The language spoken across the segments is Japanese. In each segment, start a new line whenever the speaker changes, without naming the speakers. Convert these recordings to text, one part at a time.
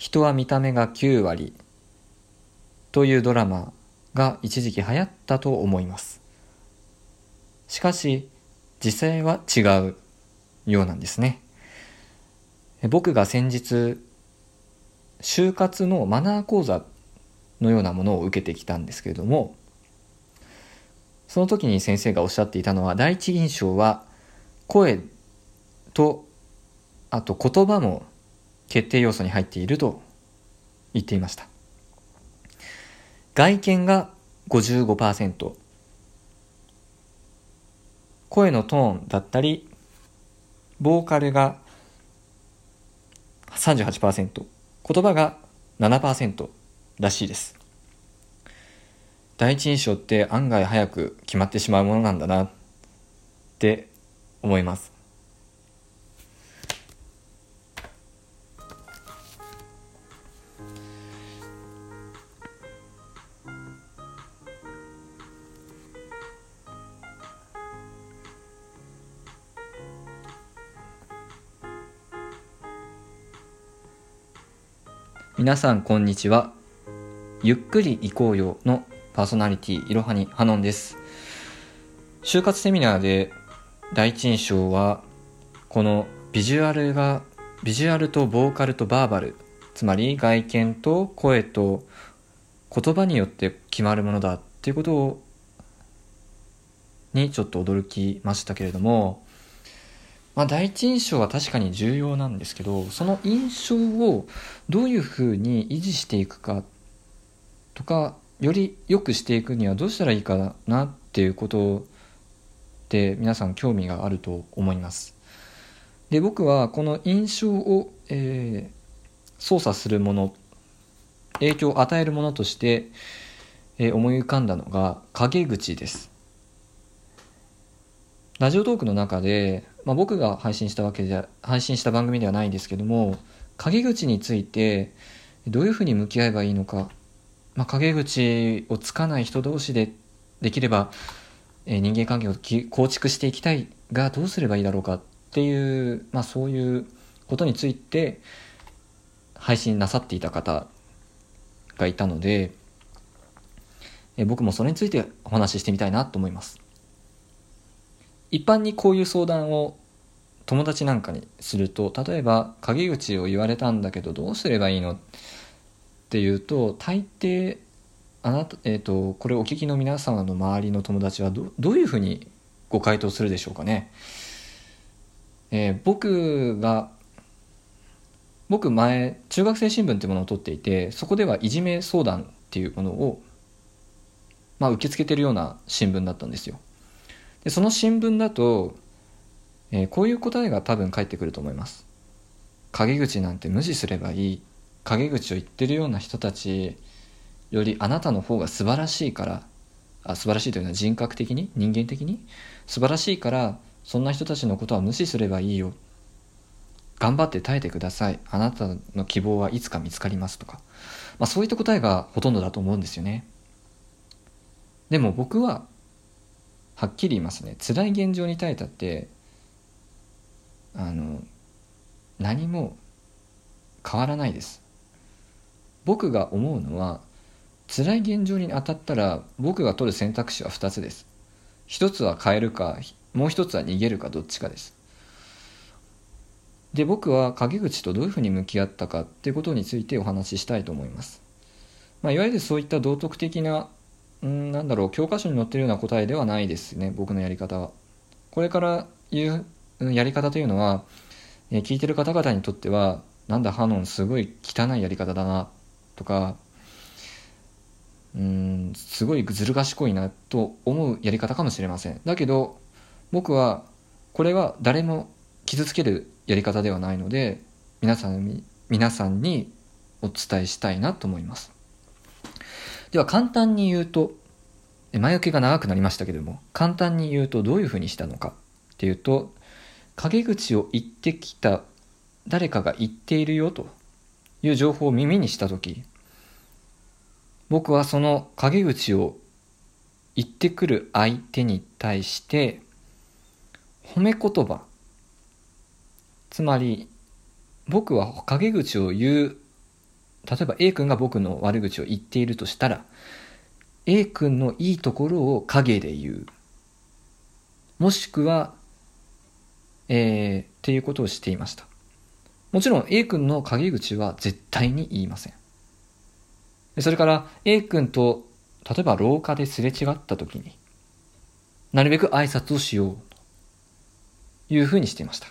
人は見た目が9割というドラマが一時期流行ったと思います。しかし実際は違うようなんですね。僕が先日就活のマナー講座のようなものを受けてきたんですけれどもその時に先生がおっしゃっていたのは第一印象は声とあと言葉も決定要素に入っていると言っていました。外見が55%声のトーンだったりボーカルが38%言葉が7%らしいです。第一印象って案外早く決まってしまうものなんだなって思います。皆さんこんにちは。ゆっくり行こうよのパーソナリティいろはにハノンです。就活セミナーで第一印象はこのビジュアルがビジュアルとボーカルとバーバルつまり外見と声と言葉によって決まるものだっていうことをにちょっと驚きましたけれどもまあ、第一印象は確かに重要なんですけどその印象をどういうふうに維持していくかとかより良くしていくにはどうしたらいいかなっていうことで皆さん興味があると思います。で僕はこの印象を、えー、操作するもの影響を与えるものとして、えー、思い浮かんだのが陰口です。ラジオトークの中でまあ、僕が配信したわけじゃ配信した番組ではないんですけども陰口についてどういうふうに向き合えばいいのか、まあ、陰口をつかない人同士でできれば、えー、人間関係を構築していきたいがどうすればいいだろうかっていう、まあ、そういうことについて配信なさっていた方がいたので、えー、僕もそれについてお話ししてみたいなと思います。一般にこういう相談を友達なんかにすると例えば陰口を言われたんだけどどうすればいいの？っていうと大抵あなた、えーと、これお聞きの皆様の周りの友達はどどういうふうにご回答するでしょうかね？えー、僕が僕前中学生新聞っていうものを取っていてそこではいじめ相談っていうものを、まあ、受け付けてるような新聞だったんですよ。でその新聞だと、えー、こういう答えが多分返ってくると思います。陰口なんて無視すればいい。陰口を言ってるような人たちよりあなたの方が素晴らしいからあ素晴らしいというのは人格的に？人間的に？素晴らしいからそんな人たちのことは無視すればいいよ。頑張って耐えてください。あなたの希望はいつか見つかりますとか、まあ、そういった答えがほとんどだと思うんですよね。でも僕ははっきり言いますね。辛い現状に耐えたってあの何も変わらないです。僕が思うのは辛い現状に当たったら僕が取る選択肢は2つです。一つは変えるかもう一つは逃げるかどっちかです。で僕は陰口とどういうふうに向き合ったかっていうことについてお話ししたいと思います、まあ、いわゆるそういった道徳的なうんなんだろう教科書に載ってるような答えではないですね僕のやり方は。これから言うやり方というのは、え、聞いてる方々にとってはなんだハノンすごい汚いやり方だなとかうんすごいずる賢いなと思うやり方かもしれません。だけど僕はこれは誰も傷つけるやり方ではないので皆さん皆さんにお伝えしたいなと思います。では簡単に言うと、前置きが長くなりましたけども、簡単に言うとどういうふうにしたのかっていうと、陰口を言ってきた誰かが言っているよという情報を耳にしたとき、僕はその陰口を言ってくる相手に対して、褒め言葉、つまり僕は陰口を言う例えば A 君が僕の悪口を言っているとしたら A 君のいいところを陰で言う。もしくはえー、っていうことをしていました。もちろん A 君の陰口は絶対に言いません。それから A 君と例えば廊下ですれ違った時になるべく挨拶をしようというふうにしていました。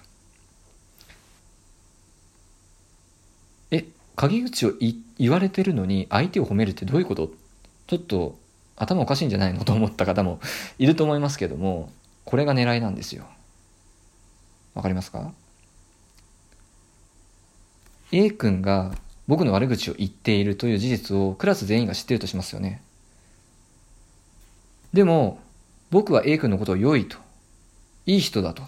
え陰口を言われてるのに相手を褒めるってどういうこと？ちょっと頭おかしいんじゃないの？と思った方も いると思いますけどもこれが狙いなんですよ。わかりますか？A 君が僕の悪口を言っているという事実をクラス全員が知ってるとしますよね。でも僕は A 君のことを良いといい人だと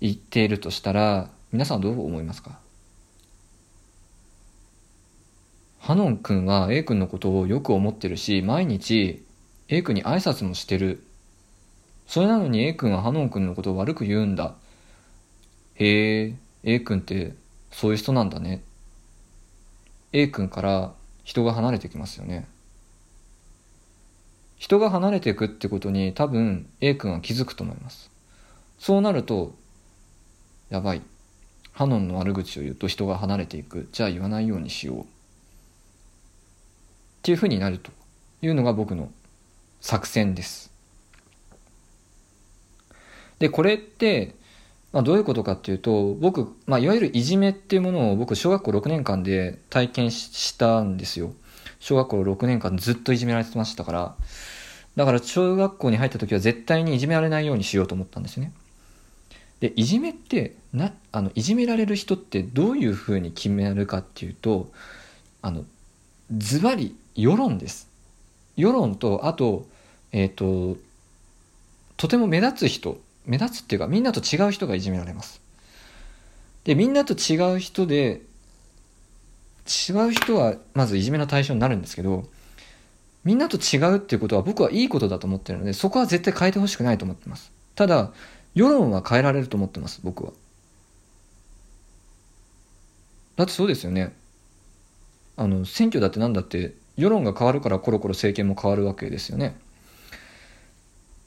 言っているとしたら皆さんどう思いますか？ハノン君は A 君のことをよく思ってるし毎日 A 君に挨拶もしてる。それなのに A 君はハノン君のことを悪く言うんだ。へえ A 君ってそういう人なんだね。A 君から人が離れてきますよね。人が離れていくってことに多分 A 君は気づくと思います。そうなるとやばい。ハノンの悪口を言うと人が離れていく。じゃあ言わないようにしよう。っていうふうになるというのが僕の作戦です。で、これって、まあ、どういうことかっていうと、僕、まあ、いわゆるいじめっていうものを僕、小学校6年間で体験したんですよ。小学校6年間ずっといじめられてましたから。だから、小学校に入った時は絶対にいじめられないようにしようと思ったんですよね。で、いじめって、な、あの、いじめられる人ってどういうふうに決めるかっていうと、あの、ズバリ世論です。世論と、あと、えっ、ー、と、とても目立つ人、目立つっていうかみんなと違う人がいじめられます。で、みんなと違う人で、違う人はまずいじめの対象になるんですけど、みんなと違うっていうことは僕はいいことだと思ってるので、そこは絶対変えてほしくないと思ってます。ただ、世論は変えられると思ってます、僕は。だってそうですよね。あの、選挙だって何だって世論が変わるからコロコロ政権も変わるわけですよね。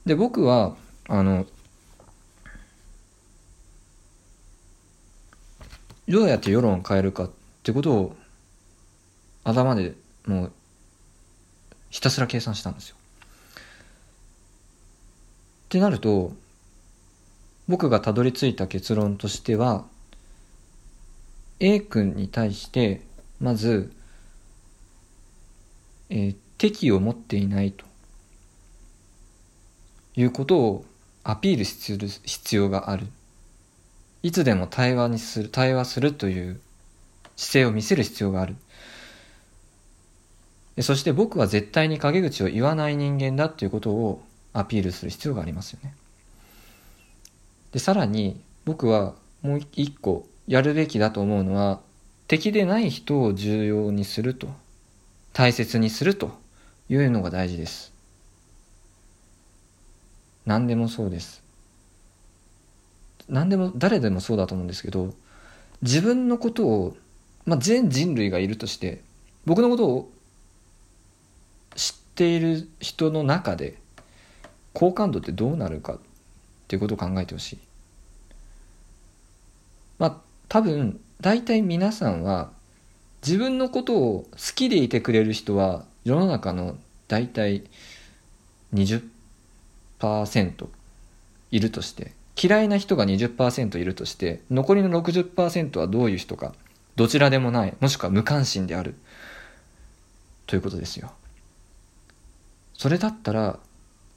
で僕はあのどうやって世論を変えるかってことを頭でもうひたすら計算したんですよ。ってなると僕がたどり着いた結論としては A 君に対してまずえー、敵を持っていないと。いうことをアピールする必要がある。いつでも対話にする対話するという姿勢を見せる必要がある。そして僕は絶対に陰口を言わない人間だということをアピールする必要がありますよね。でさらに僕はもう一個やるべきだと思うのは敵でない人を重要にすると。大切にするというのが大事です。何でもそうです。何でも、誰でもそうだと思うんですけど、自分のことを、まあ、全人類がいるとして、僕のことを知っている人の中で、好感度ってどうなるかっていうことを考えてほしい。まあ、多分、大体皆さんは自分のことを好きでいてくれる人は世の中の大体20%いるとして嫌いな人が20%いるとして残りの60%はどういう人かどちらでもないもしくは無関心であるということですよ。それだったら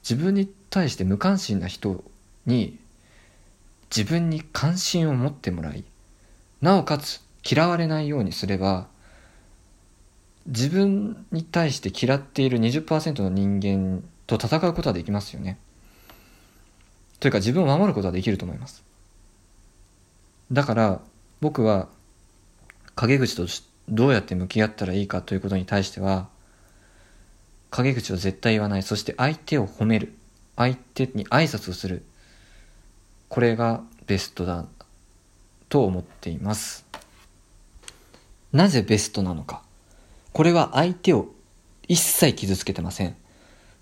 自分に対して無関心な人に自分に関心を持ってもらいなおかつ嫌われないようにすれば自分に対して嫌っている20%の人間と戦うことはできますよね。というか自分を守ることはできると思います。だから僕は陰口とどうやって向き合ったらいいかということに対しては陰口を絶対言わない。そして相手を褒める。相手に挨拶をする。これがベストだと思っています。なぜベストなのか。これは相手を一切傷つけてません。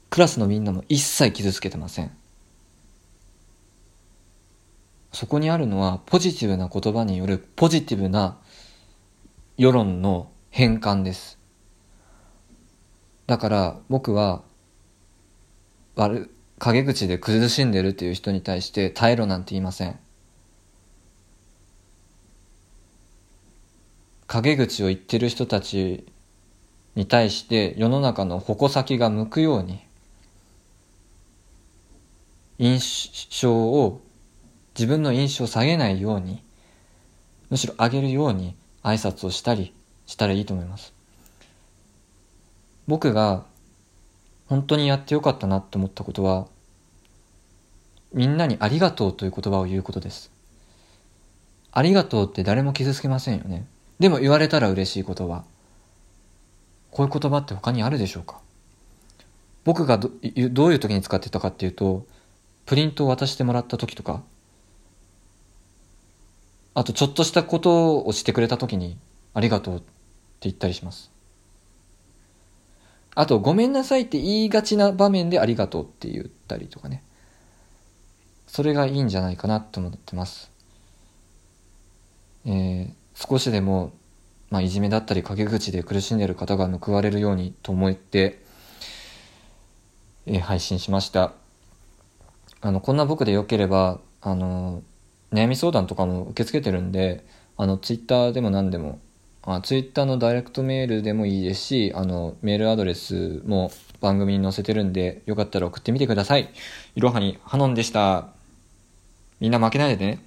クラスのみんなも一切傷つけてません。そこにあるのはポジティブな言葉によるポジティブな世論の変換です。だから僕は悪陰口で苦しんでるっていう人に対して耐えろなんて言いません。陰口を言ってる人たちに対して世の中の矛先が向くように印象を自分の印象を下げないようにむしろ上げるように挨拶をしたりしたらいいと思います僕が本当にやってよかったなって思ったことはみんなにありがとうという言葉を言うことですありがとうって誰も傷つけませんよねでも言われたら嬉しい言葉。こういう言葉って他にあるでしょうか？僕がどどういう時に使ってたかっていうと、プリントを渡してもらった時とか、あとちょっとしたことをしてくれた時に、ありがとうって言ったりします。あと、ごめんなさいって言いがちな場面でありがとうって言ったりとかね。それがいいんじゃないかなと思ってます。えー、少しでも、まあ、いじめだったり陰口で苦しんでいる方が報われるようにと思って、えー、配信しました。あの、こんな僕でよければ、あの、悩み相談とかも受け付けてるんで、あの、ツイッターでも何でも、あツイッターのダイレクトメールでもいいですし、あの、メールアドレスも番組に載せてるんで、よかったら送ってみてください。いろはにハノンでした。みんな負けないでね。